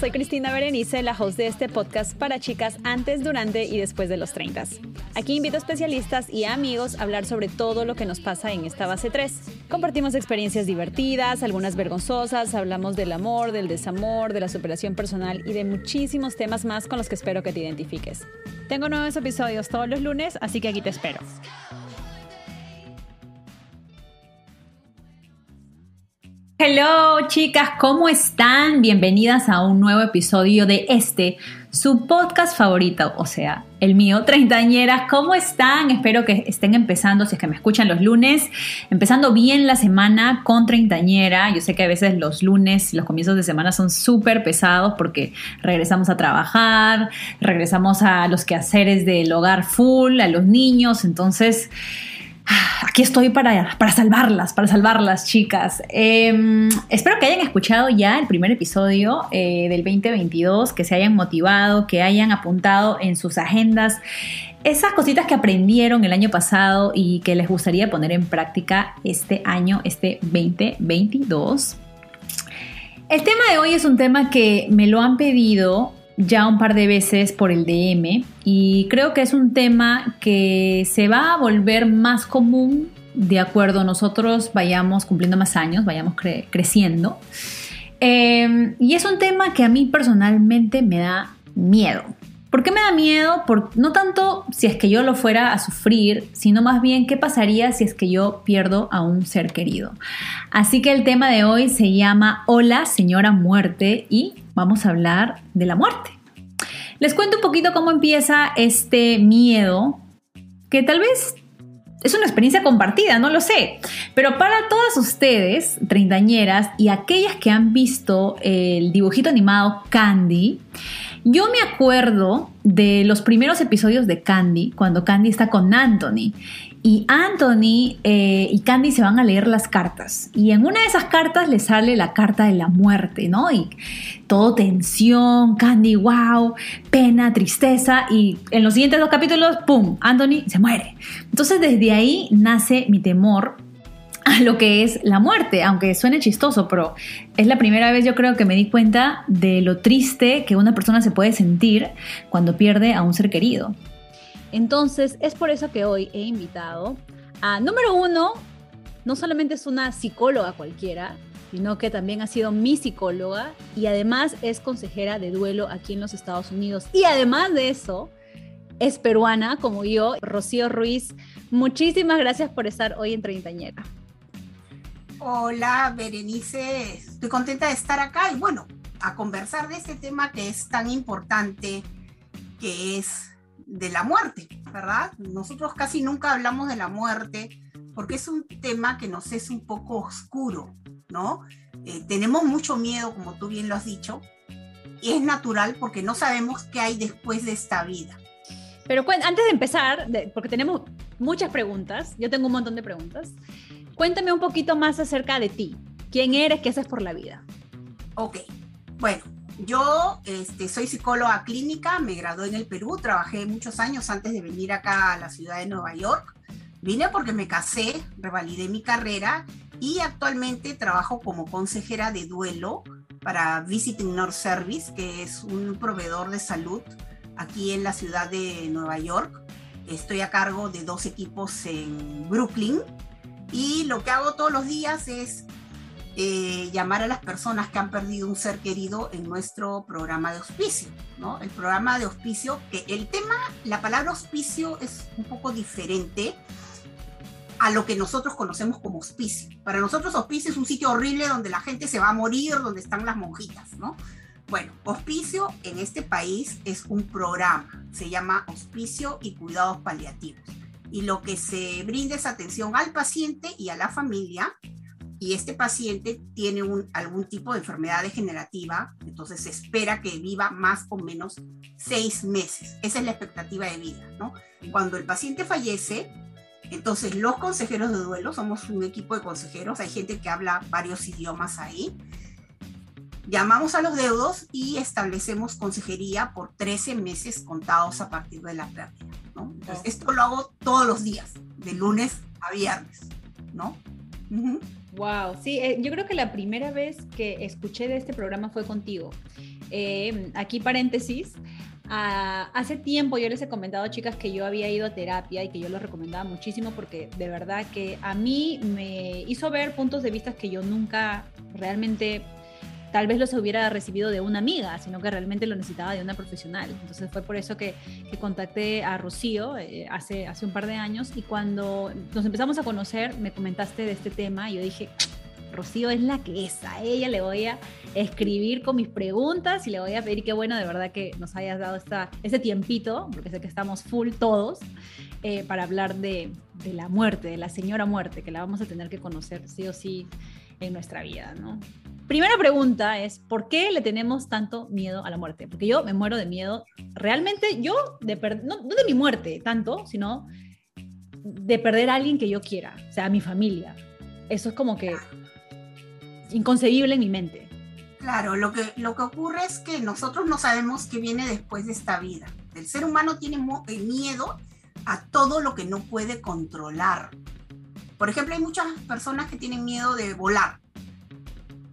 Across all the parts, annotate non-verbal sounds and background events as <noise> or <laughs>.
soy Cristina Berenice, la host de este podcast para chicas antes, durante y después de los 30. Aquí invito a especialistas y amigos a hablar sobre todo lo que nos pasa en esta base 3. Compartimos experiencias divertidas, algunas vergonzosas, hablamos del amor, del desamor, de la superación personal y de muchísimos temas más con los que espero que te identifiques. Tengo nuevos episodios todos los lunes, así que aquí te espero. Hello chicas, ¿cómo están? Bienvenidas a un nuevo episodio de este, su podcast favorito, o sea, el mío, Treintañeras. ¿Cómo están? Espero que estén empezando, si es que me escuchan los lunes, empezando bien la semana con Treintañera. Yo sé que a veces los lunes, los comienzos de semana son súper pesados porque regresamos a trabajar, regresamos a los quehaceres del hogar full, a los niños, entonces aquí estoy para, para salvarlas, para salvarlas, chicas. Em, espero que hayan escuchado ya el primer episodio eh, del 2022, que se hayan motivado, que hayan apuntado en sus agendas esas cositas que aprendieron el año pasado y que les gustaría poner en práctica este año, este 2022. El tema de hoy es un tema que me lo han pedido ya un par de veces por el DM y creo que es un tema que se va a volver más común de acuerdo a nosotros vayamos cumpliendo más años, vayamos creciendo. Em, y es un tema que a mí personalmente me da miedo. ¿Por qué me da miedo? Por, no tanto si es que yo lo fuera a sufrir, sino más bien qué pasaría si es que yo pierdo a un ser querido. Así que el tema de hoy se llama Hola, señora muerte y vamos a hablar de la muerte. Les cuento un poquito cómo empieza este miedo, que tal vez es una experiencia compartida, no lo sé. Pero para todas ustedes, treintañeras, y aquellas que han visto el dibujito animado Candy, yo me acuerdo de los primeros episodios de Candy, cuando Candy está con Anthony. Y Anthony eh, y Candy se van a leer las cartas. Y en una de esas cartas le sale la carta de la muerte, ¿no? Y todo tensión, Candy, wow, pena, tristeza. Y en los siguientes dos capítulos, ¡pum! Anthony se muere. Entonces desde ahí nace mi temor a lo que es la muerte, aunque suene chistoso, pero es la primera vez yo creo que me di cuenta de lo triste que una persona se puede sentir cuando pierde a un ser querido. Entonces, es por eso que hoy he invitado a, número uno, no solamente es una psicóloga cualquiera, sino que también ha sido mi psicóloga y además es consejera de duelo aquí en los Estados Unidos. Y además de eso, es peruana como yo, Rocío Ruiz. Muchísimas gracias por estar hoy en Treintañera. Hola, Berenice. Estoy contenta de estar acá y bueno, a conversar de este tema que es tan importante, que es de la muerte, ¿verdad? Nosotros casi nunca hablamos de la muerte porque es un tema que nos es un poco oscuro, ¿no? Eh, tenemos mucho miedo, como tú bien lo has dicho, y es natural porque no sabemos qué hay después de esta vida. Pero antes de empezar, porque tenemos muchas preguntas, yo tengo un montón de preguntas, cuéntame un poquito más acerca de ti. ¿Quién eres? ¿Qué haces por la vida? Ok, bueno, yo este, soy psicóloga clínica, me gradué en el Perú, trabajé muchos años antes de venir acá a la ciudad de Nueva York. Vine porque me casé, revalidé mi carrera y actualmente trabajo como consejera de duelo para Visiting North Service, que es un proveedor de salud aquí en la ciudad de Nueva York. Estoy a cargo de dos equipos en Brooklyn y lo que hago todos los días es eh, llamar a las personas que han perdido un ser querido en nuestro programa de hospicio, ¿no? El programa de hospicio, que el tema, la palabra hospicio es un poco diferente a lo que nosotros conocemos como hospicio. Para nosotros hospicio es un sitio horrible donde la gente se va a morir, donde están las monjitas, ¿no? Bueno, hospicio en este país es un programa, se llama Hospicio y Cuidados Paliativos. Y lo que se brinda es atención al paciente y a la familia y este paciente tiene un, algún tipo de enfermedad degenerativa, entonces se espera que viva más o menos seis meses. Esa es la expectativa de vida, ¿no? Cuando el paciente fallece, entonces los consejeros de duelo, somos un equipo de consejeros, hay gente que habla varios idiomas ahí, llamamos a los deudos y establecemos consejería por 13 meses contados a partir de la pérdida, ¿no? Entonces, esto lo hago todos los días, de lunes a viernes, ¿no? Wow, sí, eh, yo creo que la primera vez que escuché de este programa fue contigo. Eh, aquí paréntesis, ah, hace tiempo yo les he comentado, chicas, que yo había ido a terapia y que yo lo recomendaba muchísimo porque de verdad que a mí me hizo ver puntos de vista que yo nunca realmente tal vez los hubiera recibido de una amiga, sino que realmente lo necesitaba de una profesional. Entonces fue por eso que, contacté a Rocío eh, hace, hace un par de años y cuando nos empezamos a conocer me comentaste de este tema y yo dije, Rocío es la que es, a ella le voy a escribir con mis preguntas y le voy a pedir qué bueno de verdad que nos hayas dado esta, este tiempito, porque sé que estamos full todos, eh, para hablar de, de la muerte, de la señora muerte, que la vamos a tener que conocer sí o sí en nuestra vida, ¿no? Primera pregunta es, ¿por qué le tenemos tanto miedo a la muerte? Porque yo me muero de miedo, realmente yo, de no, no de mi muerte tanto, sino de perder a alguien que yo quiera, o sea, a mi familia. Eso es como que inconcebible en mi mente. Claro, lo que, lo que ocurre es que nosotros no sabemos qué viene después de esta vida. El ser humano tiene eh, miedo a todo lo que no puede controlar. Por ejemplo, hay muchas personas que tienen miedo de volar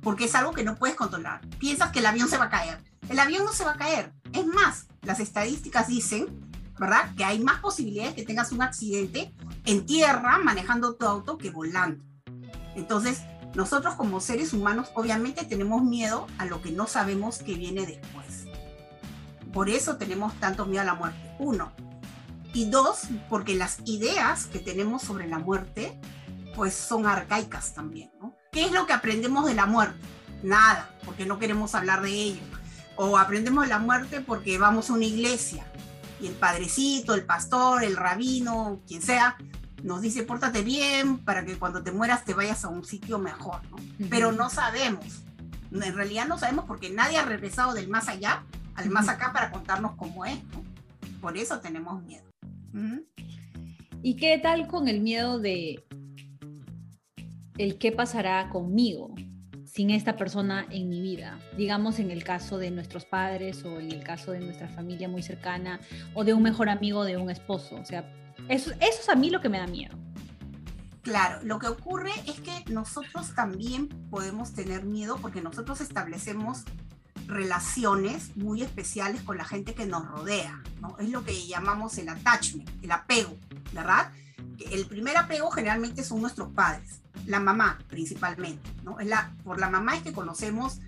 porque es algo que no puedes controlar. Piensas que el avión se va a caer. El avión no se va a caer. Es más, las estadísticas dicen, ¿verdad? Que hay más posibilidades que tengas un accidente en tierra manejando tu auto que volando. Entonces, nosotros como seres humanos obviamente tenemos miedo a lo que no sabemos que viene después. Por eso tenemos tanto miedo a la muerte. Uno. Y dos, porque las ideas que tenemos sobre la muerte, pues son arcaicas también, ¿no? ¿Qué es lo que aprendemos de la muerte? Nada, porque no queremos hablar de ello. O aprendemos de la muerte porque vamos a una iglesia y el padrecito, el pastor, el rabino, quien sea, nos dice pórtate bien para que cuando te mueras te vayas a un sitio mejor, ¿no? Pero no sabemos. En realidad no sabemos porque nadie ha regresado del más allá al más acá para contarnos cómo es, ¿no? Por eso tenemos miedo. ¿Y qué tal con el miedo de el qué pasará conmigo sin esta persona en mi vida. Digamos en el caso de nuestros padres o en el caso de nuestra familia muy cercana o de un mejor amigo de un esposo. O sea, eso, es a mí lo que me da miedo. Claro, lo que ocurre es que nosotros también podemos tener miedo porque nosotros establecemos relaciones muy especiales con la gente que nos rodea, ¿no? Es lo que llamamos el attachment, el apego, ¿verdad? El primer apego generalmente son nuestros padres la mamá principalmente, ¿no? Es la, por la mamá es que conocemos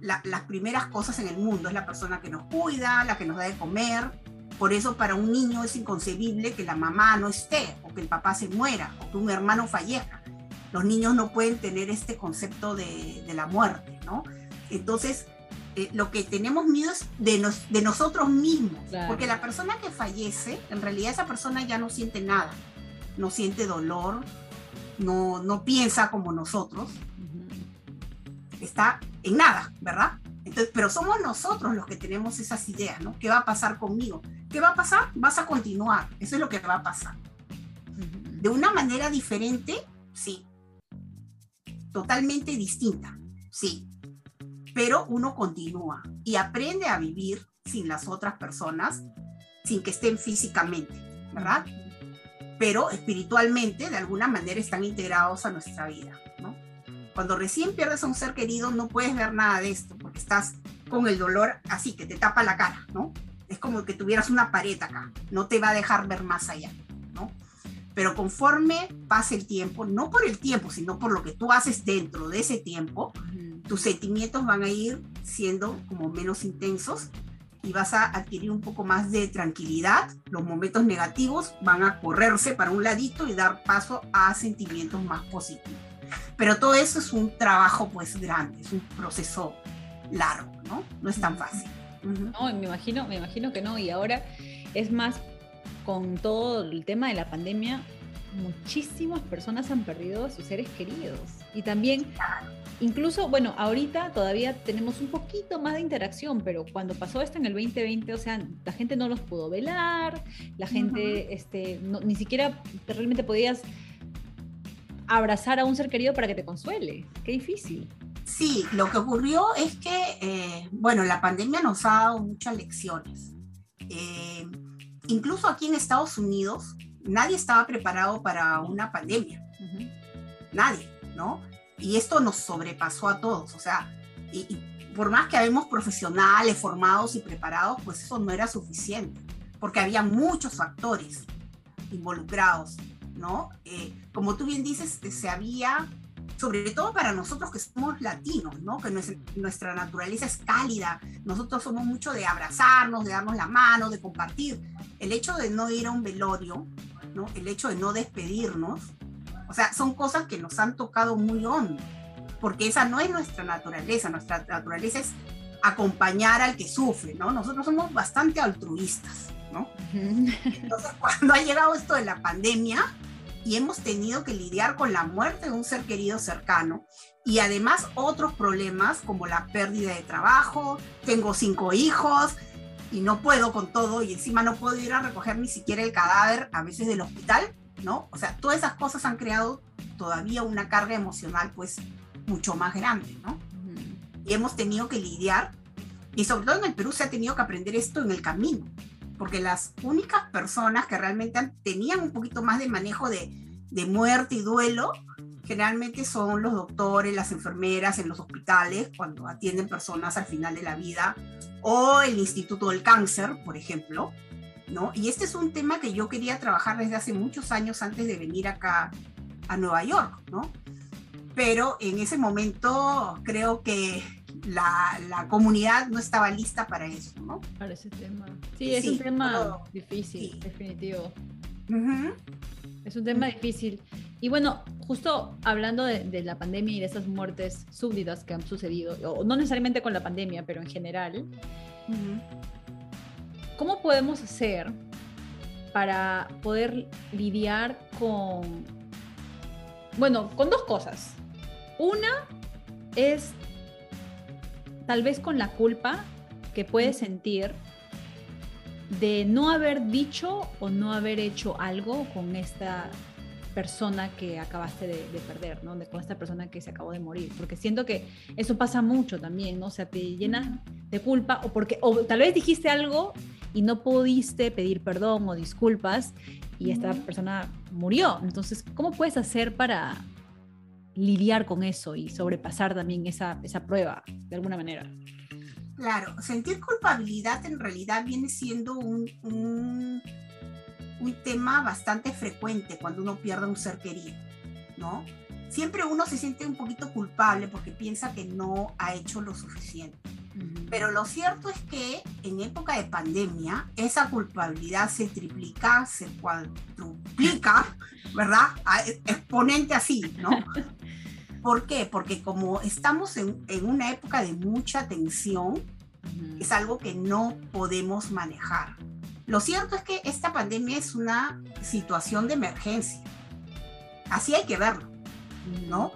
las primeras cosas en el mundo, es la persona que nos cuida, la que nos da de comer, por eso para un niño es inconcebible que la mamá no esté, o que el papá se muera, o que un hermano fallezca. Los niños no pueden tener este concepto de, la muerte, ¿no? Entonces, eh, lo que tenemos miedo es de, de nosotros mismos, porque la persona que fallece, en realidad esa persona ya no siente nada, no siente dolor, no, no piensa como nosotros, está en nada, ¿verdad? Entonces, pero somos nosotros los que tenemos esas ideas, ¿no? ¿Qué va a pasar conmigo? ¿Qué va a pasar? Vas a continuar, eso es lo que va a pasar. De una manera diferente, sí. Totalmente distinta, sí. Pero uno continúa y aprende a vivir sin las otras personas, sin que estén físicamente, ¿verdad? Pero espiritualmente de alguna manera están integrados a nuestra vida. ¿no? Cuando recién pierdes a un ser querido no puedes ver nada de esto porque estás con el dolor así que te tapa la cara, ¿no? Es como que tuvieras una pared acá, no te va a dejar ver más allá, ¿no? Pero conforme pase el tiempo, no por el tiempo, sino por lo que tú haces dentro de ese tiempo, tus sentimientos van a ir siendo como menos intensos y vas a adquirir un poco más de tranquilidad. Los momentos negativos van a correrse para un ladito y dar paso a sentimientos más positivos. Pero todo eso es un trabajo pues grande, es un proceso largo, ¿no? No es tan fácil. No, me imagino, me imagino que no. Y ahora es más con todo el tema de la pandemia, muchísimas personas han perdido a sus seres queridos. Y también, incluso, bueno, ahorita todavía tenemos un poquito más de interacción, pero cuando pasó esto en el 2020, o sea, la gente no los pudo velar, la gente, este, ni siquiera realmente podías abrazar a un ser querido para que te consuele. Qué difícil. Sí, lo que ocurrió es que, eh, bueno, la pandemia nos ha dado muchas lecciones. Eh, incluso aquí en Estados Unidos, nadie estaba preparado para una pandemia. Nadie, ¿no? Y esto nos sobrepasó a todos, o sea, y, por más que habemos profesionales formados y preparados, pues eso no era suficiente, porque había muchos factores involucrados, ¿no? Eh, como tú bien dices, se había, sobre todo para nosotros que somos latinos, ¿no? Que nuestra, nuestra naturaleza es cálida, nosotros somos mucho de abrazarnos, de darnos la mano, de compartir. El hecho de no ir a un velorio, ¿no? El hecho de no despedirnos, o sea, son cosas que nos han tocado muy hondo, porque esa no es nuestra naturaleza, nuestra naturaleza es acompañar al que sufre, ¿no? Nosotros somos bastante altruistas, ¿no? Entonces, cuando ha llegado esto de la pandemia y hemos tenido que lidiar con la muerte de un ser querido cercano y además otros problemas como la pérdida de trabajo, tengo cinco hijos y no puedo con todo y encima no puedo ir a recoger ni siquiera el cadáver a veces del hospital, ¿no? O sea, todas esas cosas han creado todavía una carga emocional pues mucho más grande, ¿no? Y hemos tenido que lidiar, y sobre todo en el Perú se ha tenido que aprender esto en el camino, porque las únicas personas que realmente tenían un poquito más de manejo de, de muerte y duelo, generalmente son los doctores, las enfermeras en los hospitales, cuando atienden personas al final de la vida, o el Instituto del Cáncer, por ejemplo, ¿no? Y este es un tema que yo quería trabajar desde hace muchos años antes de venir acá a Nueva York, ¿no? Pero en ese momento creo que la, la, comunidad no estaba lista para eso, ¿no? Para ese tema. Sí, es sí, un tema todo, difícil, sí. definitivo. Uh -huh. Es un tema difícil. Y bueno, justo hablando de, de, la pandemia y de esas muertes súbditas que han sucedido, o no necesariamente con la pandemia, pero en general, uh -huh. ¿Cómo podemos hacer para poder lidiar con, bueno, con dos cosas? Una es tal vez con la culpa que puedes sentir de no haber dicho o no haber hecho algo con esta persona que acabaste de, de perder, ¿no? De, con esta persona que se acabó de morir, porque siento que eso pasa mucho también, ¿no? O sea, te llenas de culpa o porque o tal vez dijiste algo y no pudiste pedir perdón o disculpas y esta persona murió. Entonces, ¿cómo puedes hacer para lidiar con eso y sobrepasar también esa, esa prueba de alguna manera? Claro, sentir culpabilidad en realidad viene siendo un, un, un, tema bastante frecuente cuando uno pierde un ser querido, ¿no? Siempre uno se siente un poquito culpable porque piensa que no ha hecho lo suficiente. Uh -huh. Pero lo cierto es que en época de pandemia esa culpabilidad se triplica, se cuadruplica, ¿verdad? A exponente así, ¿no? <laughs> ¿Por qué? Porque como estamos en, en una época de mucha tensión, uh -huh. es algo que no podemos manejar. Lo cierto es que esta pandemia es una situación de emergencia. Así hay que verlo, ¿no?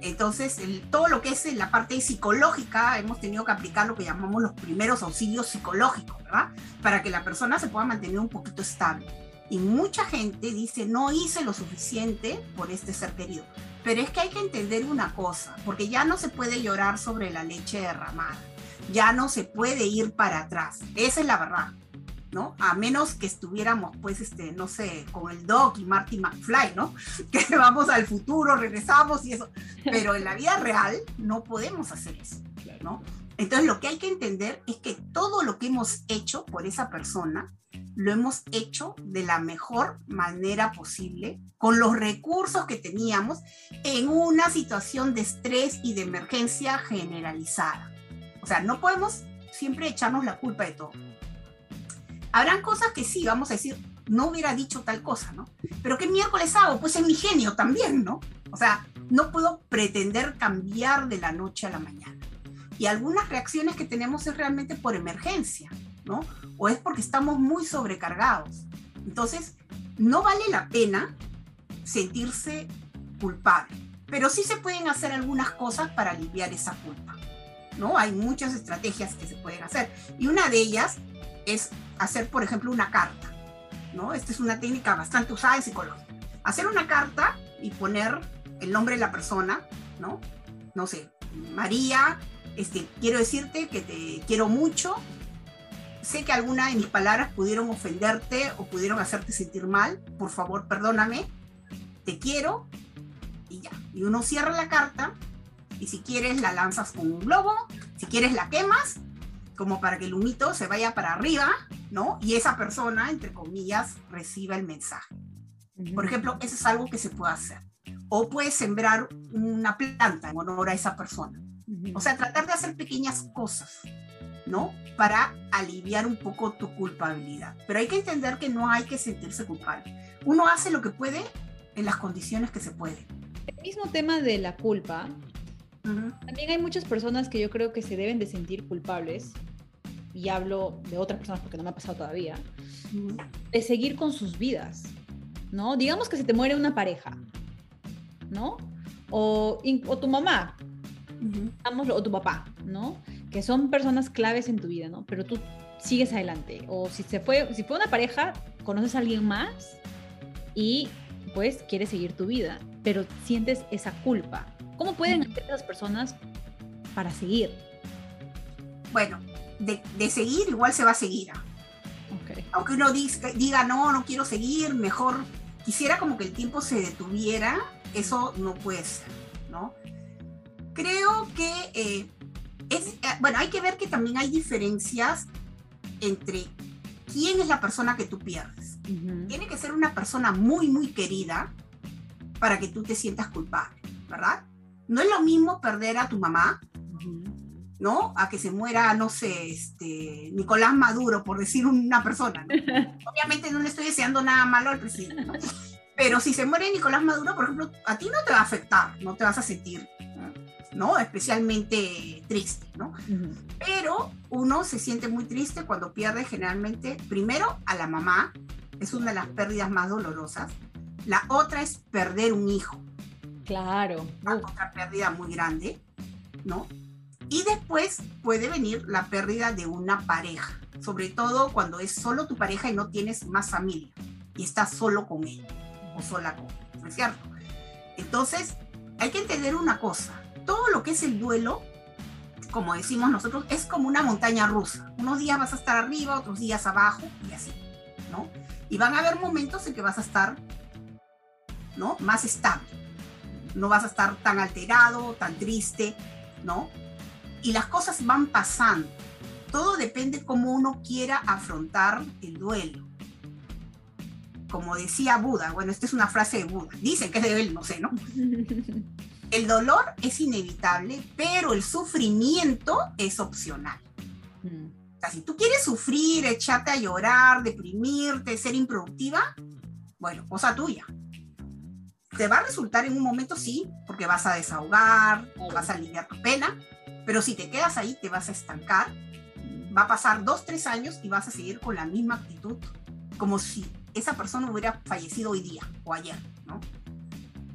Entonces, todo lo que es la parte psicológica, hemos tenido que aplicar lo que llamamos los primeros auxilios psicológicos, ¿verdad? Para que la persona se pueda mantener un poquito estable. Y mucha gente dice, no hice lo suficiente por este ser querido. Pero es que hay que entender una cosa, porque ya no se puede llorar sobre la leche derramada, ya no se puede ir para atrás, esa es la verdad, ¿no? A menos que estuviéramos, pues, este, no sé, con el Doc y Marty McFly, ¿no? <laughs> Que vamos al futuro, regresamos y eso, pero en la vida real no podemos hacer eso, ¿no? Entonces lo que hay que entender es que todo lo que hemos hecho por esa persona lo hemos hecho de la mejor manera posible, con los recursos que teníamos, en una situación de estrés y de emergencia generalizada. O sea, no podemos siempre echarnos la culpa de todo. Habrán cosas que sí, vamos a decir, no hubiera dicho tal cosa, ¿no? Pero ¿qué miércoles hago? Pues es mi genio también, ¿no? O sea, no puedo pretender cambiar de la noche a la mañana. Y algunas reacciones que tenemos es realmente por emergencia, ¿no? O es porque estamos muy sobrecargados. Entonces, no vale la pena sentirse culpable, pero sí se pueden hacer algunas cosas para aliviar esa culpa, ¿no? Hay muchas estrategias que se pueden hacer y una de ellas es hacer, por ejemplo, una carta, ¿no? Esta es una técnica bastante usada en psicología. Hacer una carta y poner el nombre de la persona, ¿no? No sé, María, este, quiero decirte que te quiero mucho, sé que alguna de mis palabras pudieron ofenderte o pudieron hacerte sentir mal, por favor, perdóname, te quiero y ya. Y uno cierra la carta y si quieres la lanzas con un globo, si quieres la quemas, como para que el humito se vaya para arriba, ¿no? Y esa persona, entre comillas, reciba el mensaje. Por ejemplo, eso es algo que se puede hacer. O puedes sembrar una planta en honor a esa persona. O sea, tratar de hacer pequeñas cosas, ¿no? Para aliviar un poco tu culpabilidad. Pero hay que entender que no hay que sentirse culpable. Uno hace lo que puede en las condiciones que se puede. El mismo tema de la culpa, también hay muchas personas que yo creo que se deben de sentir culpables, y hablo de otras personas porque no me ha pasado todavía, de seguir con sus vidas, ¿no? Digamos que se te muere una pareja, ¿no? O, o tu mamá, o tu papá, ¿no? Que son personas claves en tu vida, ¿no? Pero tú sigues adelante. O si se fue, si fue una pareja, conoces a alguien más y pues quieres seguir tu vida, pero sientes esa culpa. ¿Cómo pueden hacer esas personas para seguir? Bueno, de, seguir igual se va a seguir. ¿ah? Aunque uno diga, no, no quiero seguir, mejor quisiera como que el tiempo se detuviera, eso no puede ser, ¿no? Creo que eh, es, eh, bueno, hay que ver que también hay diferencias entre quién es la persona que tú pierdes. Tiene que ser una persona muy, muy querida para que tú te sientas culpable, ¿verdad? No es lo mismo perder a tu mamá, ¿no? A que se muera, no sé, este, Nicolás Maduro, por decir una persona. <laughs> Obviamente no le estoy deseando nada malo al presidente, pero si se muere Nicolás Maduro, por ejemplo, a ti no te va a afectar, no te vas a sentir ¿no? Especialmente triste, ¿no? Pero uno se siente muy triste cuando pierde generalmente, primero, a la mamá, es una de las pérdidas más dolorosas. La otra es perder un hijo. Claro. Otra pérdida muy grande, ¿no? Y después puede venir la pérdida de una pareja, sobre todo cuando es solo tu pareja y no tienes más familia y estás solo con él o sola con él, ¿no es cierto? Entonces, hay que entender una cosa, todo lo que es el duelo, como decimos nosotros, es como una montaña rusa. Unos días vas a estar arriba, otros días abajo y así, ¿no? Y van a haber momentos en que vas a estar, ¿no? Más estable. No vas a estar tan alterado, tan triste, ¿no? Y las cosas van pasando. Todo depende cómo uno quiera afrontar el duelo. Como decía Buda, bueno, esta es una frase de Buda, dicen que es de él, no sé, ¿no? <laughs> el dolor es inevitable, pero el sufrimiento es opcional. Mm. O sea, si tú quieres sufrir, echarte a llorar, deprimirte, ser improductiva, bueno, cosa tuya. Te va a resultar en un momento, sí, porque vas a desahogar, vas a aliviar tu pena, pero si te quedas ahí, te vas a estancar. Va a pasar dos, tres años y vas a seguir con la misma actitud, como si esa persona hubiera fallecido hoy día o ayer, ¿no?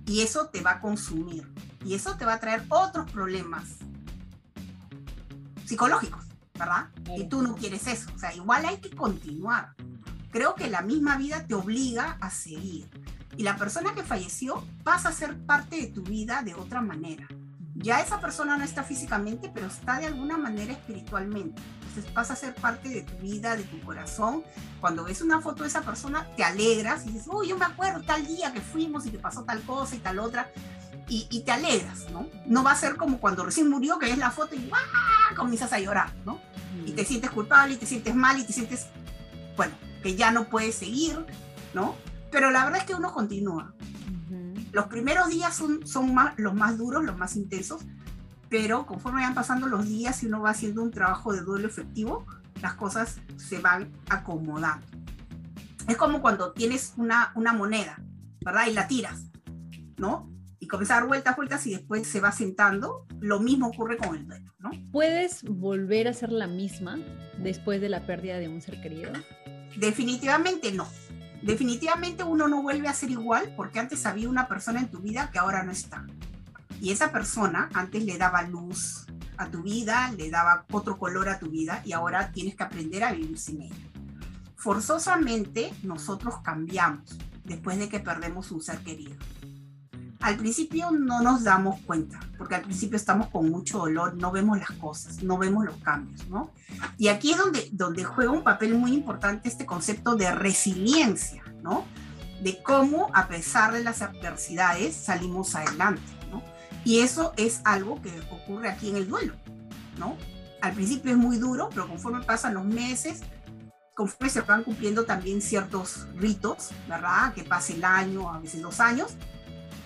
Y eso te va a consumir. Y eso te va a traer otros problemas psicológicos, ¿verdad? Y tú no quieres eso. O sea, igual hay que continuar. Creo que la misma vida te obliga a seguir. Y la persona que falleció pasa a ser parte de tu vida de otra manera ya esa persona no está físicamente, pero está de alguna manera espiritualmente. Entonces pasa a ser parte de tu vida, de tu corazón. Cuando ves una foto de esa persona, te alegras y dices, oh, yo me acuerdo tal día que fuimos y que pasó tal cosa y tal otra. Y, te alegras, ¿no? No va a ser como cuando recién murió, que es la foto y ¡ah! comienzas a llorar, ¿no? Y te sientes culpable y te sientes mal y te sientes, bueno, que ya no puedes seguir, ¿no? Pero la verdad es que uno continúa. Los primeros días son, son más, los más duros, los más intensos, pero conforme van pasando los días y uno va haciendo un trabajo de duelo efectivo, las cosas se van acomodando. Es como cuando tienes una, una moneda, ¿verdad? Y la tiras, ¿no? Y comienza a dar vueltas, vueltas y después se va sentando. Lo mismo ocurre con el duelo, ¿no? ¿Puedes volver a ser la misma después de la pérdida de un ser querido? Definitivamente no definitivamente uno no vuelve a ser igual porque antes había una persona en tu vida que ahora no está. Y esa persona antes le daba luz a tu vida, le daba otro color a tu vida y ahora tienes que aprender a vivir sin ella. Forzosamente nosotros cambiamos después de que perdemos un ser querido al principio no nos damos cuenta, porque al principio estamos con mucho dolor, no vemos las cosas, no vemos los cambios, ¿no? Y aquí es donde, donde juega un papel muy importante este concepto de resiliencia, ¿no? De cómo a pesar de las adversidades salimos adelante, Y eso es algo que ocurre aquí en el duelo, ¿no? Al principio es muy duro, pero conforme pasan los meses, conforme se van cumpliendo también ciertos ritos, ¿verdad? Que pase el año, a veces dos años,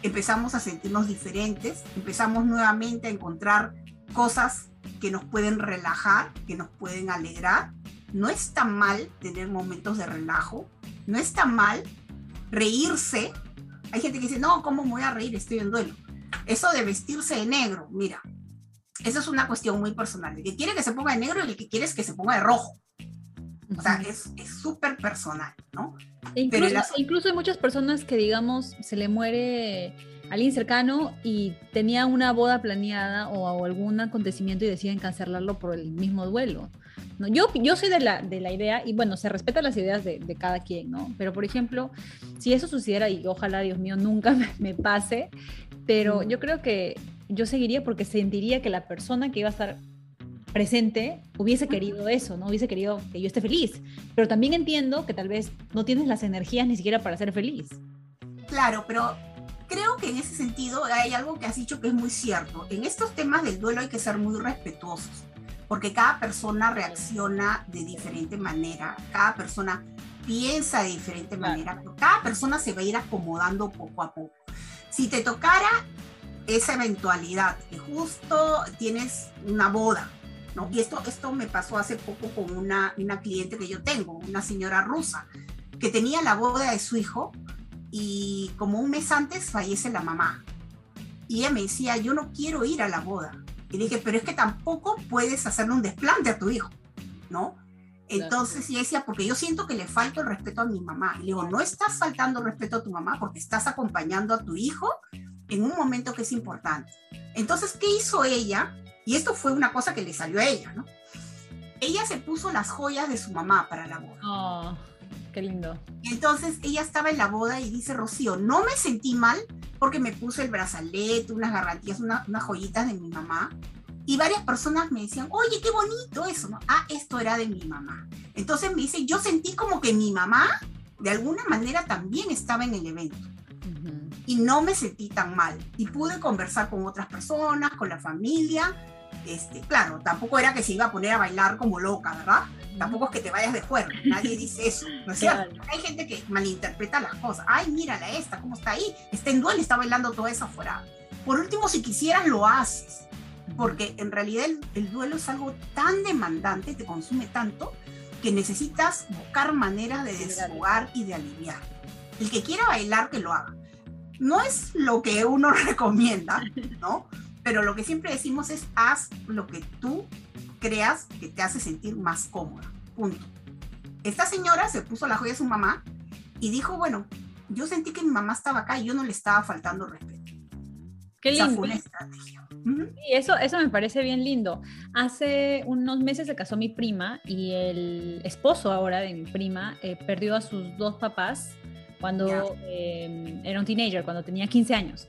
empezamos a sentirnos diferentes, empezamos nuevamente a encontrar cosas que nos pueden relajar, que nos pueden alegrar. No está mal tener momentos de relajo, no está mal reírse. Hay gente que dice, no, ¿cómo me voy a reír? Estoy en duelo. Eso de vestirse de negro, mira, eso es una cuestión muy personal. El que quiere que se ponga de negro y el que quiere es que se ponga de rojo. O sea, es súper personal, ¿no? E incluso, incluso, hay muchas personas que, digamos, se le muere alguien cercano y tenía una boda planeada o, algún acontecimiento y deciden cancelarlo por el mismo duelo. ¿no? Yo, yo soy de la, de la idea, y bueno, se respetan las ideas de, de, cada quien, ¿no? Pero, por ejemplo, si eso sucediera, y ojalá, Dios mío, nunca <laughs> me, me pase, pero yo creo que yo seguiría porque sentiría que la persona que iba a estar presente hubiese querido eso, ¿no? Hubiese querido que yo esté feliz. Pero también entiendo que tal vez no tienes las energías ni siquiera para ser feliz. Claro, pero creo que en ese sentido hay algo que has dicho que es muy cierto. En estos temas del duelo hay que ser muy respetuosos, porque cada persona reacciona de diferente manera, cada persona piensa de diferente manera, pero cada persona se va a ir acomodando poco a poco. Si te tocara esa eventualidad, que justo tienes una boda, ¿no? Y esto, esto me pasó hace poco con una, una cliente que yo tengo, una señora rusa, que tenía la boda de su hijo y como un mes antes fallece la mamá. Y ella me decía, yo no quiero ir a la boda. Y dije, pero es que tampoco puedes hacerle un desplante a tu hijo, ¿no? Entonces ella decía, porque yo siento que le falta el respeto a mi mamá. Y le digo, no estás faltando el respeto a tu mamá porque estás acompañando a tu hijo en un momento que es importante. Entonces, ¿qué hizo ella? Y esto fue una cosa que le salió a ella, ¿no? Ella se puso las joyas de su mamá para la boda. Oh, qué lindo. Entonces ella estaba en la boda y dice, Rocío, no me sentí mal porque me puse el brazalete, unas gargantillas, unas joyitas de mi mamá. Y varias personas me decían, oye, qué bonito eso, ¿no? Ah, esto era de mi mamá. Entonces me dice, yo sentí como que mi mamá, de alguna manera, también estaba en el evento y no me sentí tan mal. Y pude conversar con otras personas, con la familia. Este, claro, tampoco era que se iba a poner a bailar como loca, ¿verdad? Tampoco es que te vayas de juego, nadie dice eso, ¿no es cierto? Hay gente que malinterpreta las cosas. Ay, mírala esta, ¿cómo está ahí? Está en duelo, está bailando todo eso afuera. Por último, si quisieras, lo haces, porque en realidad el, el duelo es algo tan demandante, te consume tanto, que necesitas buscar maneras de desfogar y de aliviar. El que quiera bailar, que lo haga no es lo que uno <laughs> recomienda, ¿no? Pero lo que siempre decimos es haz lo que tú creas que te hace sentir más cómoda. Punto. Esta señora se puso la joya de su mamá y dijo, bueno, yo sentí que mi mamá estaba acá y yo no le estaba faltando respeto. Qué lindo. Y eso, eso me parece bien lindo. Hace unos meses se casó mi prima y el esposo ahora de mi prima eh, perdió a sus dos papás cuando em, era un teenager, cuando tenía 15 años.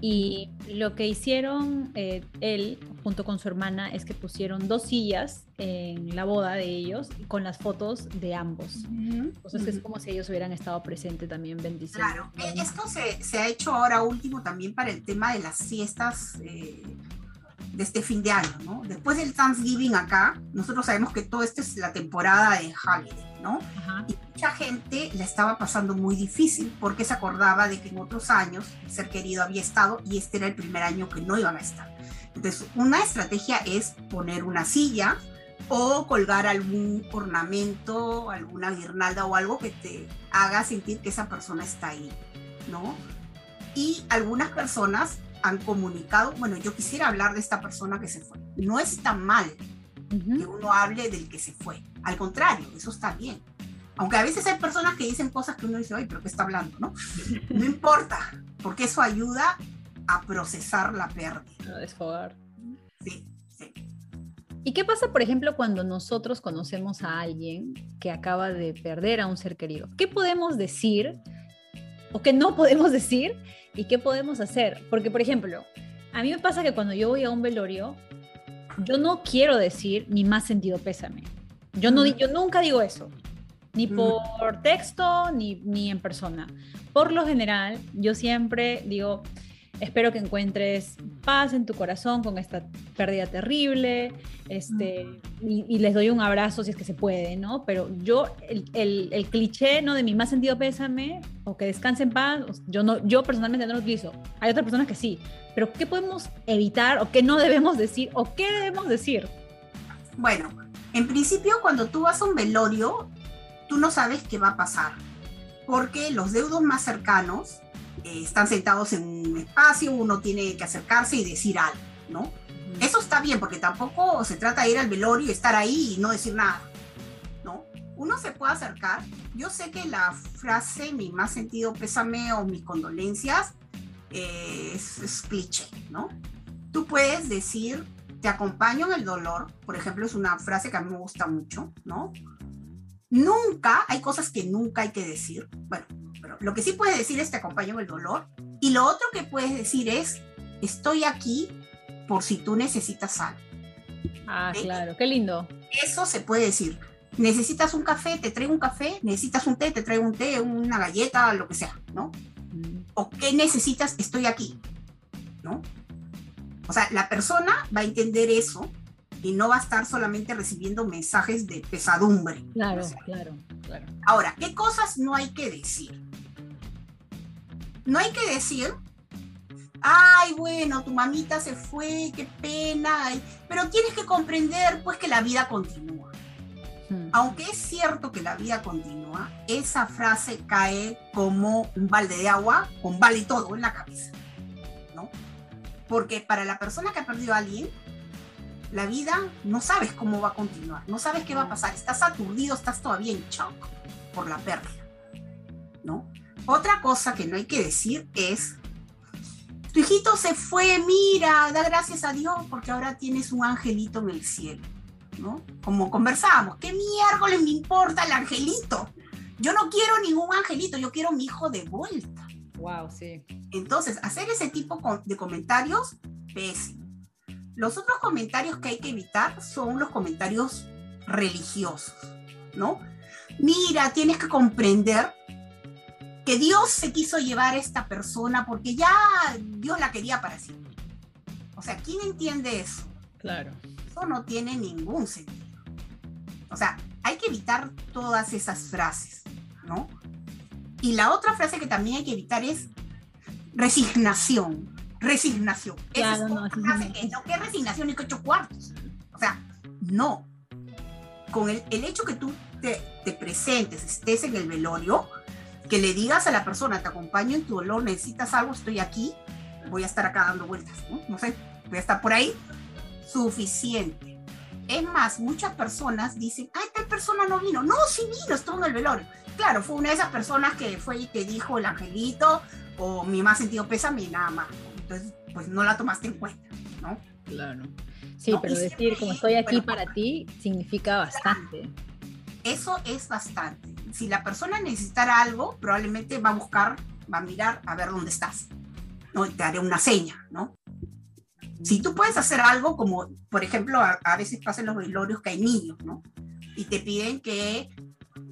Y lo que hicieron eh, él junto con su hermana es que pusieron dos sillas en la boda de ellos con las fotos de ambos. Entonces es como si ellos hubieran estado presentes también bendiciendo. Claro, e, esto se, se, ha hecho ahora último también para el tema de las fiestas eh, de este fin de año, ¿no? Después del Thanksgiving acá, nosotros sabemos que todo esto es la temporada de Holiday, ¿no? Y mucha gente la estaba pasando muy difícil porque se acordaba de que en otros años el ser querido había estado y este era el primer año que no iban a estar. Entonces, una estrategia es poner una silla o colgar algún ornamento, alguna guirnalda o algo que te haga sentir que esa persona está ahí, ¿no? Y algunas personas han comunicado, bueno, yo quisiera hablar de esta persona que se fue. No está mal que uno hable del que se fue. Al contrario, eso está bien. Aunque a veces hay personas que dicen cosas que uno dice, ay, pero ¿qué está hablando? No, no importa, porque eso ayuda a procesar la pérdida. A desfogar. Sí, sí. ¿Y qué pasa, por ejemplo, cuando nosotros conocemos a alguien que acaba de perder a un ser querido? ¿Qué podemos decir o qué no podemos decir y qué podemos hacer? Porque, por ejemplo, a mí me pasa que cuando yo voy a un velorio, yo no quiero decir ni más sentido pésame. Yo, no, yo nunca digo eso ni por texto ni, ni en persona. Por lo general, yo siempre digo, espero que encuentres paz en tu corazón con esta pérdida terrible, este, y, les doy un abrazo si es que se puede, ¿no? Pero yo, el, el, cliché, ¿no? De mi más sentido pésame, o que descanse en paz, yo, no, yo personalmente no lo utilizo. Hay otras personas que sí, pero ¿qué podemos evitar o qué no debemos decir o qué debemos decir? Bueno, en principio cuando tú vas a un velorio, tú no sabes qué va a pasar, porque los deudos más cercanos eh, están sentados en un espacio, uno tiene que acercarse y decir algo, ¿no? Eso está bien, porque tampoco se trata de ir al velorio y estar ahí y no decir nada, ¿no? Uno se puede acercar. Yo sé que la frase mi más sentido pésame o mis condolencias eh, es, es cliché, ¿no? Tú puedes decir, te acompaño en el dolor, por ejemplo, es una frase que a mí me gusta mucho, ¿no? Nunca, hay cosas que nunca hay que decir. Bueno, lo que sí puedes decir es te acompaño en el dolor. Y lo otro que puedes decir es, estoy aquí por si tú necesitas algo. Ah, claro, qué lindo. Eso se puede decir. Necesitas un café, te traigo un café, necesitas un té, te traigo un té, una galleta, lo que sea, ¿no? Mm. O qué necesitas, estoy aquí, ¿no? O sea, la persona va a entender eso y no va a estar solamente recibiendo mensajes de pesadumbre. Claro, claro, claro. Ahora, ¿qué cosas no hay que decir? No hay que decir, ay, bueno, tu mamita se fue, qué pena, pero tienes que comprender pues que la vida continúa. Hmm. Aunque es cierto que la vida continúa, esa frase cae como un balde de agua con vale y todo en la cabeza. ¿no? Porque para la persona que ha perdido a alguien, la vida no sabes cómo va a continuar, no sabes qué va a pasar, estás aturdido, estás todavía en shock por la pérdida, ¿no? Otra cosa que no hay que decir es, tu hijito se fue, mira, da gracias a Dios porque ahora tienes un angelito en el cielo, ¿no? Como conversábamos, ¿qué miércoles me importa el angelito? Yo no quiero ningún angelito, yo quiero mi hijo de vuelta. Wow, sí. Entonces, hacer ese tipo de comentarios, pésimo. Los otros comentarios que hay que evitar son los comentarios religiosos, ¿no? Mira, tienes que comprender que Dios se quiso llevar a esta persona porque ya Dios la quería para siempre. O sea, ¿quién entiende eso? Claro. Eso no tiene ningún sentido. O sea, hay que evitar todas esas frases, ¿no? Y la otra frase que también hay que evitar es resignación resignación. Claro, no, que, no, ¿qué resignación y que ocho cuartos? O sea, no. Con el, el hecho que tú te, te, presentes, estés en el velorio, que le digas a la persona, te acompaño en tu dolor, necesitas algo, estoy aquí, voy a estar acá dando vueltas, ¿no? No sé, voy a estar por ahí, suficiente. Es más, muchas personas dicen, ay, tal persona no vino. No, sí vino, estuvo en el velorio. Claro, fue una de esas personas que fue y te dijo el angelito, o mi más sentido pésame nada más entonces pues no la tomaste en cuenta, ¿no? Claro. Sí, pero decir como estoy aquí para ti significa bastante. Eso es bastante. Si la persona necesitara algo, probablemente va a buscar, va a mirar a ver dónde estás. ¿no? Te haré una seña, ¿no? Si tú puedes hacer algo como, por ejemplo, a, veces pasa en los velorios que hay niños, ¿no? Y te piden que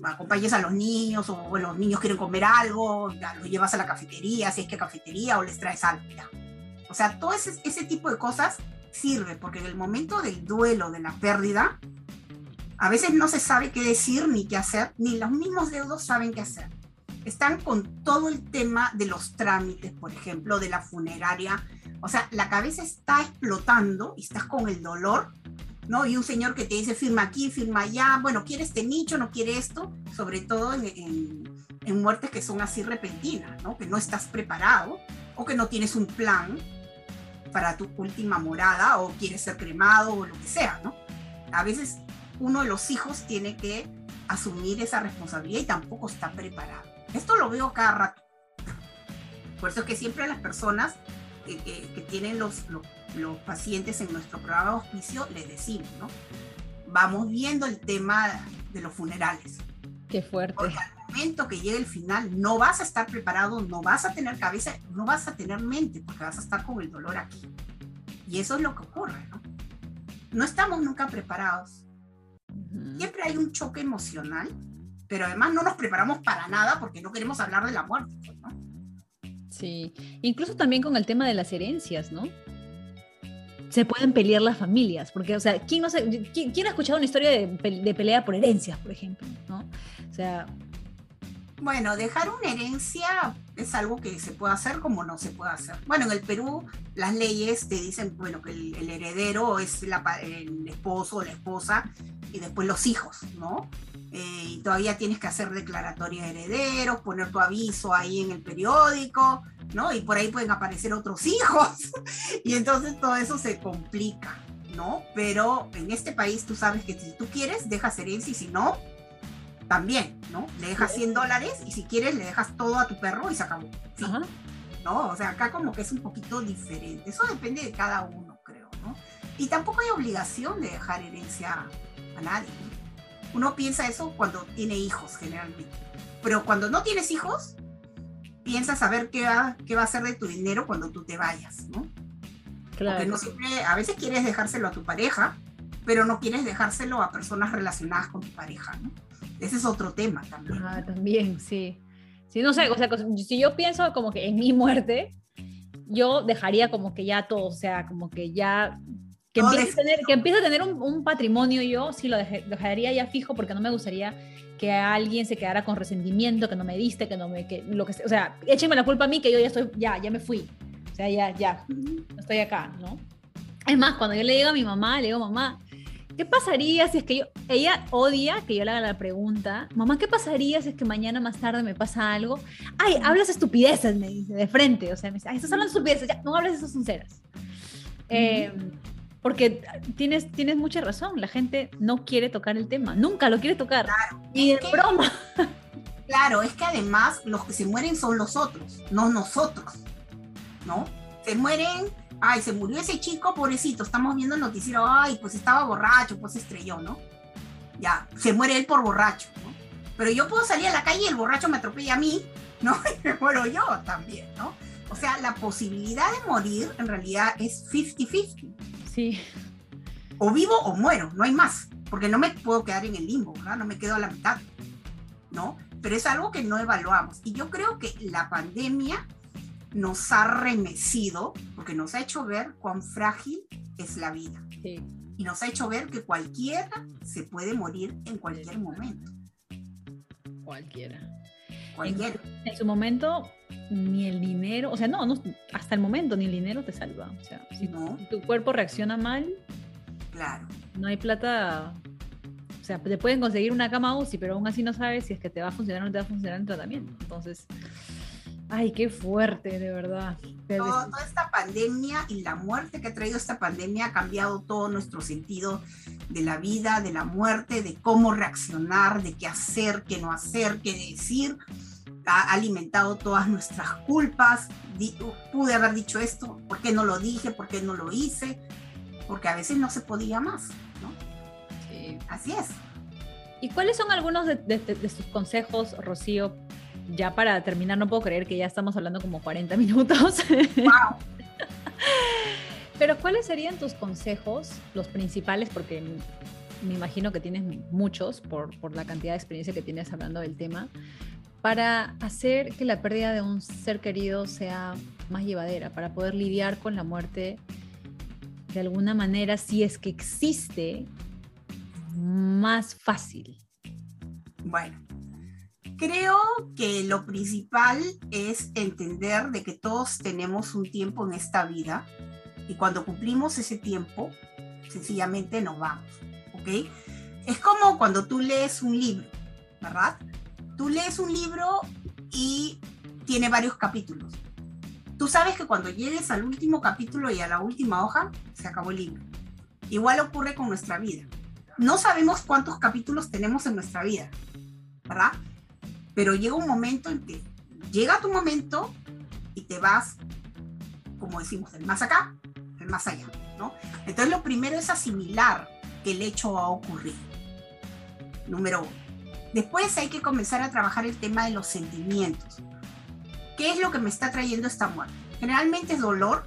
acompañes a los niños o bueno, los niños quieren comer algo, ya, los llevas a la cafetería, si es que cafetería o les traes algo. Ya. O sea, todo ese, ese tipo de cosas sirve, porque en el momento del duelo, de la pérdida, a veces no se sabe qué decir ni qué hacer, ni los mismos deudos saben qué hacer. Están con todo el tema de los trámites, por ejemplo, de la funeraria. O sea, la cabeza está explotando y estás con el dolor, ¿no? Y un señor que te dice, firma aquí, firma allá, bueno, quiere este nicho, no quiere esto, sobre todo en, en, en muertes que son así repentinas, ¿no? Que no estás preparado o que no tienes un plan para tu última morada o quieres ser cremado o lo que sea, ¿no? A veces uno de los hijos tiene que asumir esa responsabilidad y tampoco está preparado. Esto lo veo cada rato. Por eso es que siempre las personas que, que, tienen los, los, los, pacientes en nuestro programa de hospicio les decimos, ¿no? Vamos viendo el tema de los funerales. Qué fuerte. Porque momento que llegue el final no vas a estar preparado, no vas a tener cabeza, no vas a tener mente, porque vas a estar con el dolor aquí. Y eso es lo que ocurre, ¿no? No estamos nunca preparados. Siempre hay un choque emocional, pero además no nos preparamos para nada porque no queremos hablar de la muerte, ¿no? Sí, incluso también con el tema de las herencias, ¿no? Se pueden pelear las familias, porque, o sea, ¿quién, no ¿quién, ha escuchado una historia de, de pelea por herencias, por ejemplo? ¿no? O sea, bueno, dejar una herencia es algo que se puede hacer como no se puede hacer. Bueno, en el Perú las leyes te dicen, bueno, que el, heredero es el esposo o la esposa y después los hijos, ¿no? Eh, y todavía tienes que hacer declaratoria de herederos, poner tu aviso ahí en el periódico, ¿no? Y por ahí pueden aparecer otros <laughs> hijos. y entonces todo eso se complica, ¿no? Pero en este país tú sabes que si tú quieres, dejas herencia y si no, también, ¿no? Le dejas 100 dólares y si quieres le dejas todo a tu perro y se acabó. ¿No? O sea, acá como que es un poquito diferente. Eso depende de cada uno, creo, ¿no? Y tampoco hay obligación de dejar herencia a nadie. Uno piensa eso cuando tiene hijos, generalmente. Pero cuando no tienes hijos, piensas a ver qué va, qué va a hacer de tu dinero cuando tú te vayas, ¿no? Claro. Porque no siempre, a veces quieres dejárselo a tu pareja, pero no quieres dejárselo a personas relacionadas con tu pareja, ¿no? Ese es otro tema también. Ah, también, sí. Sí, no sé, o sea, si yo pienso como que en mi muerte, yo dejaría como que ya todo, o sea, como que ya que empiece, a tener, que empiece a tener un, patrimonio yo, sí lo, dejaría ya fijo porque no me gustaría que alguien se quedara con resentimiento, que no me diste, que no me, que lo que o sea, échenme la culpa a mí que yo ya estoy, ya, ya me fui, o sea, ya, ya, no estoy acá, ¿no? Es más, cuando yo le digo a mi mamá, le digo, mamá, ¿Qué pasaría si es que yo, ella odia que yo le haga la pregunta, mamá, ¿qué pasaría si es que mañana más tarde me pasa algo? Ay, hablas estupideces, me dice, de frente, o sea, me dice, ay, estás hablando estupideces, ya, no hables esas sinceras. Eh, porque tienes, tienes mucha razón, la gente no quiere tocar el tema, nunca lo quiere tocar, claro, y en broma. Claro, es que además los que se mueren son los otros, no nosotros, ¿no? Se mueren ay, se murió ese chico, pobrecito, estamos viendo el noticiero, ay, pues estaba borracho, pues estrelló, ¿no? Ya, se muere él por borracho, ¿no? Pero yo puedo salir a la calle y el borracho me atropella a mí, ¿no? <laughs> Y me muero yo también, ¿no? O sea, la posibilidad de morir en realidad es 50-50. Sí. O vivo o muero, no hay más, porque no me puedo quedar en el limbo, ¿verdad? No me quedo a la mitad, ¿no? Pero es algo que no evaluamos. Y yo creo que la pandemia nos ha remecido, porque nos ha hecho ver cuán frágil es la vida. Y nos ha hecho ver que cualquiera se puede morir en cualquier momento. Cualquiera. Cualquiera. En, su momento, ni el dinero, o sea, no, no, hasta el momento ni el dinero te salva. O sea, si tu cuerpo reacciona mal, claro. no hay plata. O sea, te pueden conseguir una cama UCI, pero aún así no sabes si es que te va a funcionar o no te va a funcionar el tratamiento. Entonces, Ay, qué fuerte, de verdad. toda esta pandemia y la muerte que ha traído esta pandemia ha cambiado todo nuestro sentido de la vida, de la muerte, de cómo reaccionar, de qué hacer, qué no hacer, qué decir. Ha alimentado todas nuestras culpas. Pude haber dicho esto, ¿por qué no lo dije? ¿Por qué no lo hice? Porque a veces no se podía más, ¿no? Sí. Así es. ¿Y cuáles son algunos de, de sus consejos, Rocío, ya para terminar, no puedo creer que ya estamos hablando como 40 minutos. <laughs> Wow. Pero ¿cuáles serían tus consejos, los principales? Porque me imagino que tienes muchos por, por la cantidad de experiencia que tienes hablando del tema, para hacer que la pérdida de un ser querido sea más llevadera, para poder lidiar con la muerte de alguna manera, si es que existe, más fácil. Bueno, Creo que lo principal es entender de que todos tenemos un tiempo en esta vida y cuando cumplimos ese tiempo, sencillamente nos vamos, ¿ok? Es como cuando tú lees un libro, ¿verdad? Tú lees un libro y tiene varios capítulos. Tú sabes que cuando llegues al último capítulo y a la última hoja, se acabó el libro. Igual ocurre con nuestra vida. No sabemos cuántos capítulos tenemos en nuestra vida, ¿verdad? Pero llega un momento en que llega tu momento y te vas, como decimos, del más acá, del más allá, ¿no? Entonces lo primero es asimilar que el hecho ha ocurrido. Número uno. Después hay que comenzar a trabajar el tema de los sentimientos. ¿Qué es lo que me está trayendo esta muerte? Generalmente es dolor.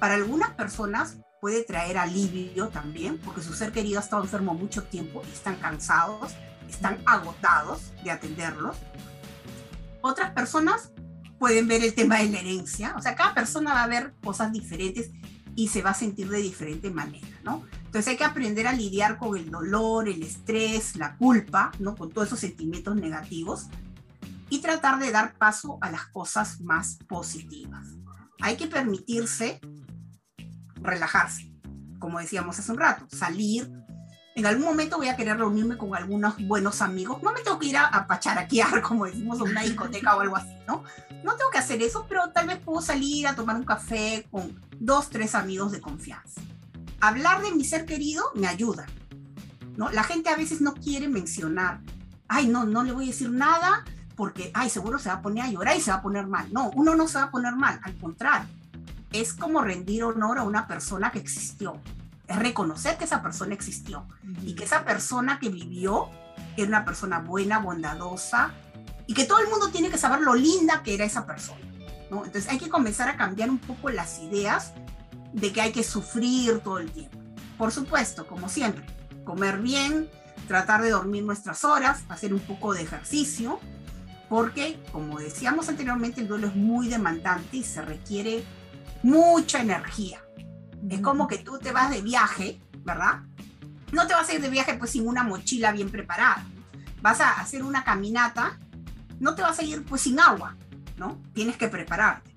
Para algunas personas puede traer alivio también, porque su ser querido ha estado enfermo mucho tiempo y están cansados están agotados de atenderlos. Otras personas pueden ver el tema de la herencia. O sea, cada persona va a ver cosas diferentes y se va a sentir de diferente manera, ¿no? Entonces hay que aprender a lidiar con el dolor, el estrés, la culpa, ¿no? Con todos esos sentimientos negativos y tratar de dar paso a las cosas más positivas. Hay que permitirse relajarse, como decíamos hace un rato, salir. En algún momento voy a querer reunirme con algunos buenos amigos. No me tengo que ir a, a pacharaquear, <laughs> como decimos, a una discoteca o algo así, ¿no? No tengo que hacer eso, pero tal vez puedo salir a tomar un café con dos, tres amigos de confianza. Hablar de mi ser querido me ayuda, ¿no? La gente a veces no quiere mencionar, ay, no, no le voy a decir nada porque, ay, seguro se va a poner a llorar y se va a poner mal. No, uno no se va a poner mal, al contrario. Es como rendir honor a una persona que existió. Es reconocer que esa persona existió y que esa persona que vivió era una persona buena, bondadosa y que todo el mundo tiene que saber lo linda que era esa persona. ¿no? Entonces hay que comenzar a cambiar un poco las ideas de que hay que sufrir todo el tiempo. Por supuesto, como siempre, comer bien, tratar de dormir nuestras horas, hacer un poco de ejercicio, porque, como decíamos anteriormente, el duelo es muy demandante y se requiere mucha energía. Es como que tú te vas de viaje, ¿verdad? No te vas a ir de viaje pues sin una mochila bien preparada. Vas a hacer una caminata, no te vas a ir pues sin agua, ¿no? Tienes que prepararte.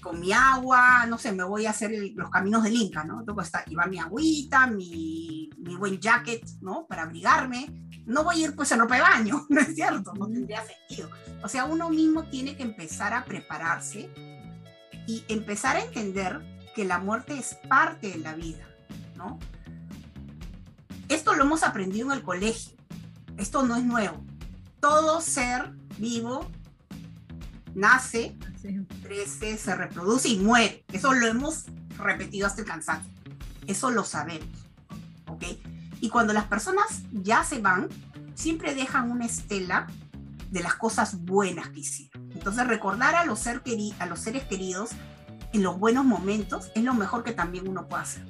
Con mi agua, no sé, me voy a hacer los caminos del Inca, ¿no? Tengo que llevar mi agüita, mi, mi buen jacket, ¿no? Para abrigarme, no voy a ir pues en ropa de baño, <laughs> ¿no es cierto? No tendría sentido. O sea, uno mismo tiene que empezar a prepararse y empezar a entender que la muerte es parte de la vida, ¿no? Esto lo hemos aprendido en el colegio. Esto no es nuevo. Todo ser vivo nace, crece, se reproduce y muere. Eso lo hemos repetido hasta el cansancio. Eso lo sabemos. ¿Ok? Y cuando las personas ya se van, siempre dejan una estela de las cosas buenas que hicieron. Entonces recordar a los, ser a los seres queridos en los buenos momentos es lo mejor que también uno puede hacer.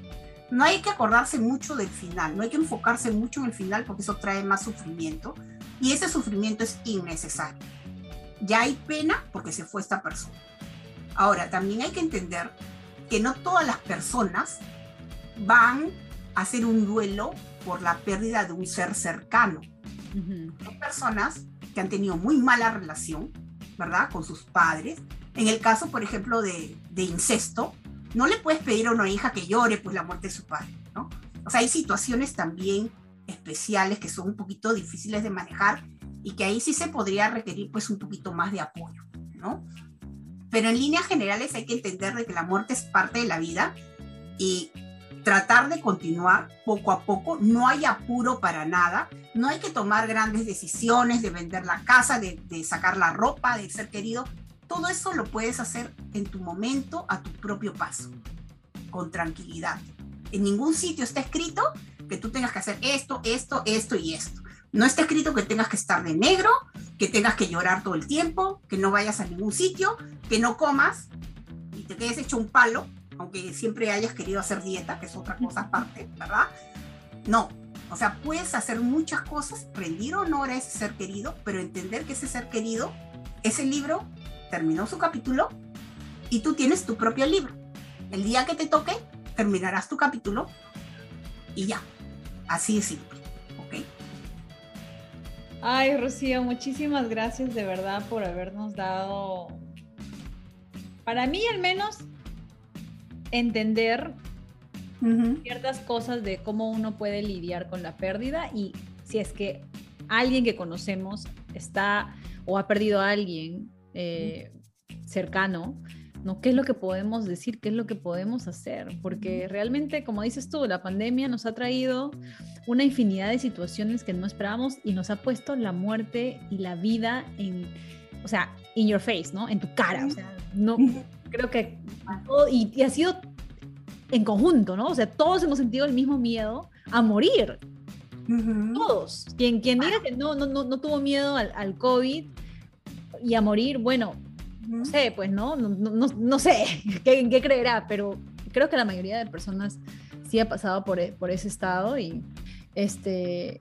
No hay que acordarse mucho del final, no hay que enfocarse mucho en el final porque eso trae más sufrimiento y ese sufrimiento es innecesario. Ya hay pena porque se fue esta persona. Ahora, también hay que entender que no todas las personas van a hacer un duelo por la pérdida de un ser cercano. Hay personas que han tenido muy mala relación, ¿verdad? Con sus padres. En el caso, por ejemplo, de, de incesto, no le puedes pedir a una hija que llore por la muerte de su padre, ¿no? O sea, hay situaciones también especiales que son un poquito difíciles de manejar y que ahí sí se podría requerir pues un poquito más de apoyo, ¿no? Pero en líneas generales hay que entender de que la muerte es parte de la vida y tratar de continuar poco a poco, no hay apuro para nada, no hay que tomar grandes decisiones de vender la casa, de, sacar la ropa, de ser querido, todo eso lo puedes hacer en tu momento, a tu propio paso, con tranquilidad. En ningún sitio está escrito que tú tengas que hacer esto, esto, esto y esto. No está escrito que tengas que estar de negro, que tengas que llorar todo el tiempo, que no vayas a ningún sitio, que no comas y te quedes hecho un palo aunque siempre hayas querido hacer dieta, que es otra cosa aparte, ¿verdad? No, o sea, puedes hacer muchas cosas, rendir honor a ese ser querido, pero entender que ese ser querido, ese libro terminó su capítulo y tú tienes tu propio libro. El día que te toque, terminarás tu capítulo y ya. Así de simple. ¿Ok? Ay, Rocío, muchísimas gracias de verdad por habernos dado, para mí al menos, entender ciertas cosas de cómo uno puede lidiar con la pérdida y si es que alguien que conocemos está o ha perdido a alguien eh, cercano, ¿no? ¿Qué es lo que podemos decir? ¿Qué es lo que podemos hacer? Porque realmente, como dices tú, la pandemia nos ha traído una infinidad de situaciones que no esperábamos y nos ha puesto la muerte y la vida en, o sea, in your face, ¿no? En tu cara. O sea, no, creo que y, ha sido en conjunto, ¿no? O sea, todos hemos sentido el mismo miedo a morir. Todos. Quien, quien diga que no, no, no, tuvo miedo al, al, COVID y a morir, bueno, no sé, pues no, no, no, no sé <laughs> ¿qué, qué creerá, pero creo que la mayoría de personas sí ha pasado por, por ese estado y este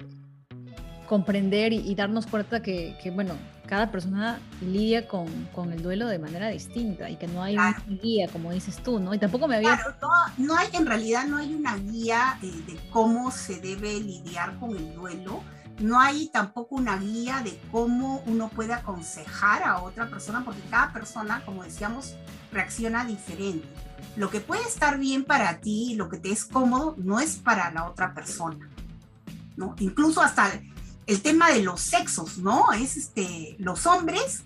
comprender y, darnos cuenta que, bueno, cada persona lidia con, con, el duelo de manera distinta y que no hay una guía, como dices tú, ¿no? Y tampoco me había... Claro, no, hay, en realidad no hay una guía eh, de cómo se debe lidiar con el duelo. No hay tampoco una guía de cómo uno puede aconsejar a otra persona, porque cada persona, como decíamos, reacciona diferente. Lo que puede estar bien para ti, lo que te es cómodo, no es para la otra persona. ¿no? Incluso hasta el tema de los sexos, ¿no? Es este, los hombres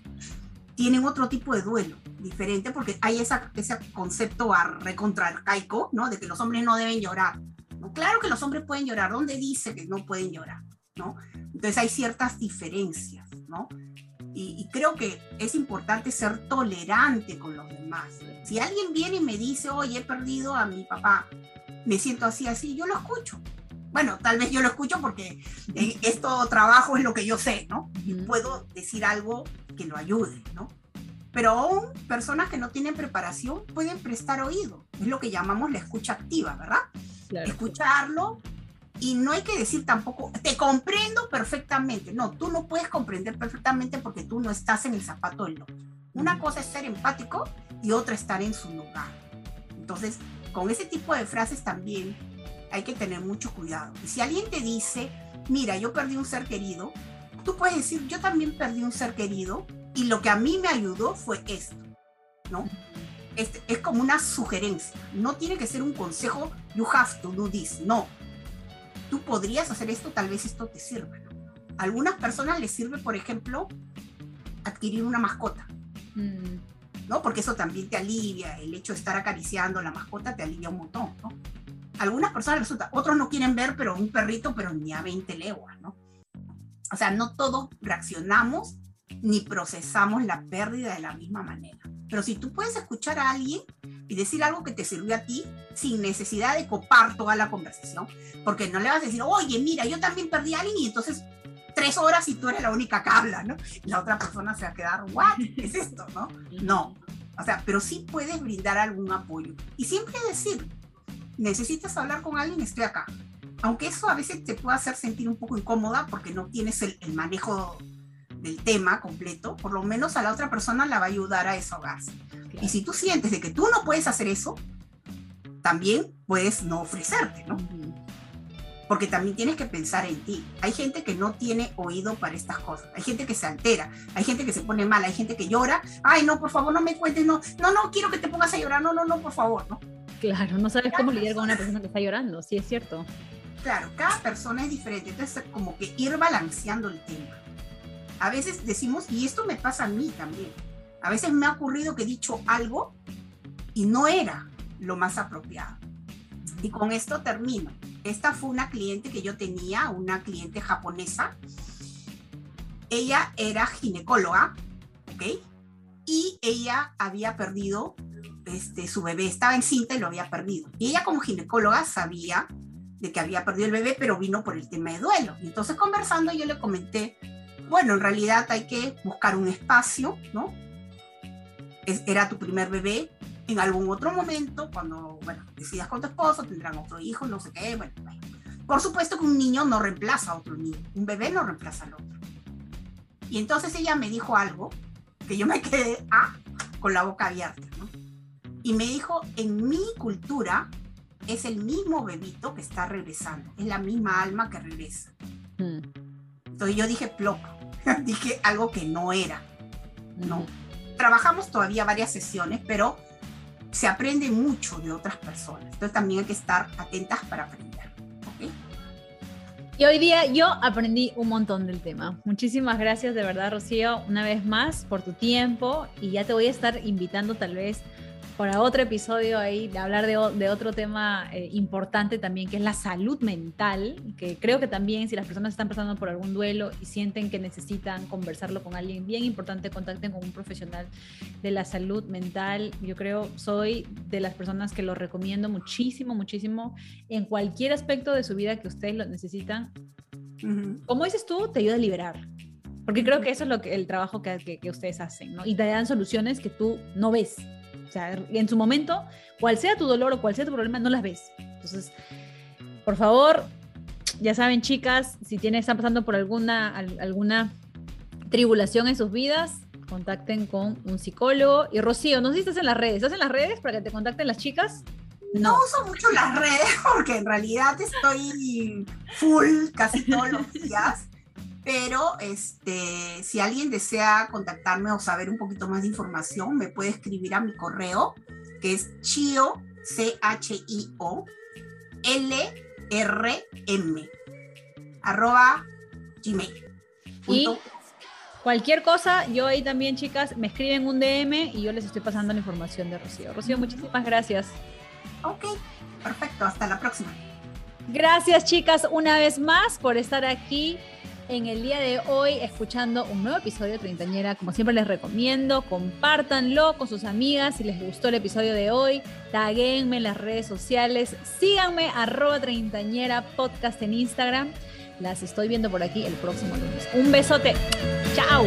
tienen otro tipo de duelo diferente porque hay esa, ese concepto recontra arcaico, ¿no? De que los hombres no deben llorar. ¿no? Claro que los hombres pueden llorar, ¿dónde dice que no pueden llorar? ¿No? Entonces hay ciertas diferencias, ¿no? Y, y, creo que es importante ser tolerante con los demás. Si alguien viene y me dice, oye, he perdido a mi papá, me siento así, así, yo lo escucho, bueno, tal vez yo lo escucho porque eh, esto trabajo es lo que yo sé, ¿no? Y puedo decir algo que lo ayude, ¿no? Pero aún personas que no tienen preparación pueden prestar oído. Es lo que llamamos la escucha activa, ¿verdad? Escucharlo y no hay que decir tampoco, te comprendo perfectamente. No, tú no puedes comprender perfectamente porque tú no estás en el zapato del otro. Una cosa es ser empático y otra estar en su lugar. Entonces, con ese tipo de frases también hay que tener mucho cuidado. Y si alguien te dice, mira, yo perdí un ser querido, tú puedes decir, yo también perdí un ser querido y lo que a mí me ayudó fue esto, ¿no? Este, es como una sugerencia, no tiene que ser un consejo, you have to do this, no. Tú podrías hacer esto, tal vez esto te sirva. A algunas personas les sirve, por ejemplo, adquirir una mascota. Mm. ¿no? Porque eso también te alivia, el hecho de estar acariciando la mascota te alivia un montón, ¿no? algunas personas resulta, otros no quieren ver, pero un perrito, pero ni a 20 leguas, ¿no? O sea, no todos reaccionamos ni procesamos la pérdida de la misma manera. Pero si tú puedes escuchar a alguien y decir algo que te sirvió a ti sin necesidad de copar toda la conversación, porque no le vas a decir, oye, mira, yo también perdí a alguien y entonces tres horas y tú eres la única que habla, ¿no? Y la otra persona se va a quedar, ¿what? ¿Qué es esto, no? No. O sea, pero sí puedes brindar algún apoyo. Y siempre decir, necesitas hablar con alguien, estoy acá. Aunque eso a veces te puede hacer sentir un poco incómoda porque no tienes el, manejo del tema completo, por lo menos a la otra persona la va a ayudar a desahogarse. Y si tú sientes de que tú no puedes hacer eso, también puedes no ofrecerte, ¿no? Porque también tienes que pensar en ti. Hay gente que no tiene oído para estas cosas. Hay gente que se altera, hay gente que se pone mal, hay gente que llora. Ay, no, por favor, no me cuentes, no, no, no quiero que te pongas a llorar, no, no, no, por favor, ¿no? Claro, no sabes cómo lidiar con una persona que está llorando, sí es cierto. Claro, cada persona es diferente, entonces como que ir balanceando el tema. A veces decimos, y esto me pasa a mí también, a veces me ha ocurrido que he dicho algo y no era lo más apropiado. Y con esto termino. Esta fue una cliente que yo tenía, una cliente japonesa. Ella era ginecóloga, ¿ok? Y ella había perdido este, su bebé estaba encinta y lo había perdido. Y ella como ginecóloga sabía de que había perdido el bebé, pero vino por el tema de duelo. Y entonces conversando yo le comenté, bueno, en realidad hay que buscar un espacio, ¿no? Era tu primer bebé, en algún otro momento, cuando, bueno, decidas con tu esposo, tendrán otro hijo, no sé qué, bueno, bueno. Por supuesto que un niño no reemplaza a otro niño, un bebé no reemplaza al otro. Y entonces ella me dijo algo que yo me quedé ah, con la boca abierta, ¿no? y me dijo, en mi cultura es el mismo bebito que está regresando, es la misma alma que regresa. Hmm. Entonces yo dije, plop, <laughs> dije algo que no era. No. Trabajamos todavía varias sesiones, pero se aprende mucho de otras personas. Entonces también hay que estar atentas para aprender. Y hoy día yo aprendí un montón del tema. Muchísimas gracias de verdad, Rocío, una vez más por tu tiempo y ya te voy a estar invitando tal vez para otro episodio ahí, de hablar de, otro tema eh, importante también, que es la salud mental, que creo que también si las personas están pasando por algún duelo y sienten que necesitan conversarlo con alguien, bien importante, contacten con un profesional de la salud mental. Yo creo, soy de las personas que lo recomiendo muchísimo, muchísimo, en cualquier aspecto de su vida que ustedes lo necesitan. Como dices tú, te ayuda a liberar. Porque creo que eso es lo que, el trabajo que, que, que ustedes hacen, ¿no? Y te dan soluciones que tú no ves o sea, en su momento, cual sea tu dolor o cual sea tu problema, no las ves. Entonces, por favor, Ya saben, chicas, si tienen, están pasando por alguna, alguna tribulación en sus vidas, contacten con un psicólogo. Y Rocío, no sé si estás en las redes. ¿Estás en las redes para que te contacten las chicas? No. uso mucho las redes <laughs> porque en realidad estoy full casi todos los días. Pero este, si alguien desea contactarme o saber un poquito más de información, me puede escribir a mi correo, que es chio, C-H-I-O, L-R-M, arroba gmail. Y cualquier cosa, yo ahí también, chicas, me escriben un DM y yo les estoy pasando la información de Rocío. Rocío, muchísimas gracias. Ok, perfecto, hasta la próxima. Gracias, chicas, una vez más por estar aquí en el día de hoy escuchando un nuevo episodio de Treintañera. Como siempre les recomiendo, compártanlo con sus amigas si les gustó el episodio de hoy. Taguenme en las redes sociales. Síganme arroba treintañera podcast en Instagram. Las estoy viendo por aquí el próximo lunes. Un besote. Chao.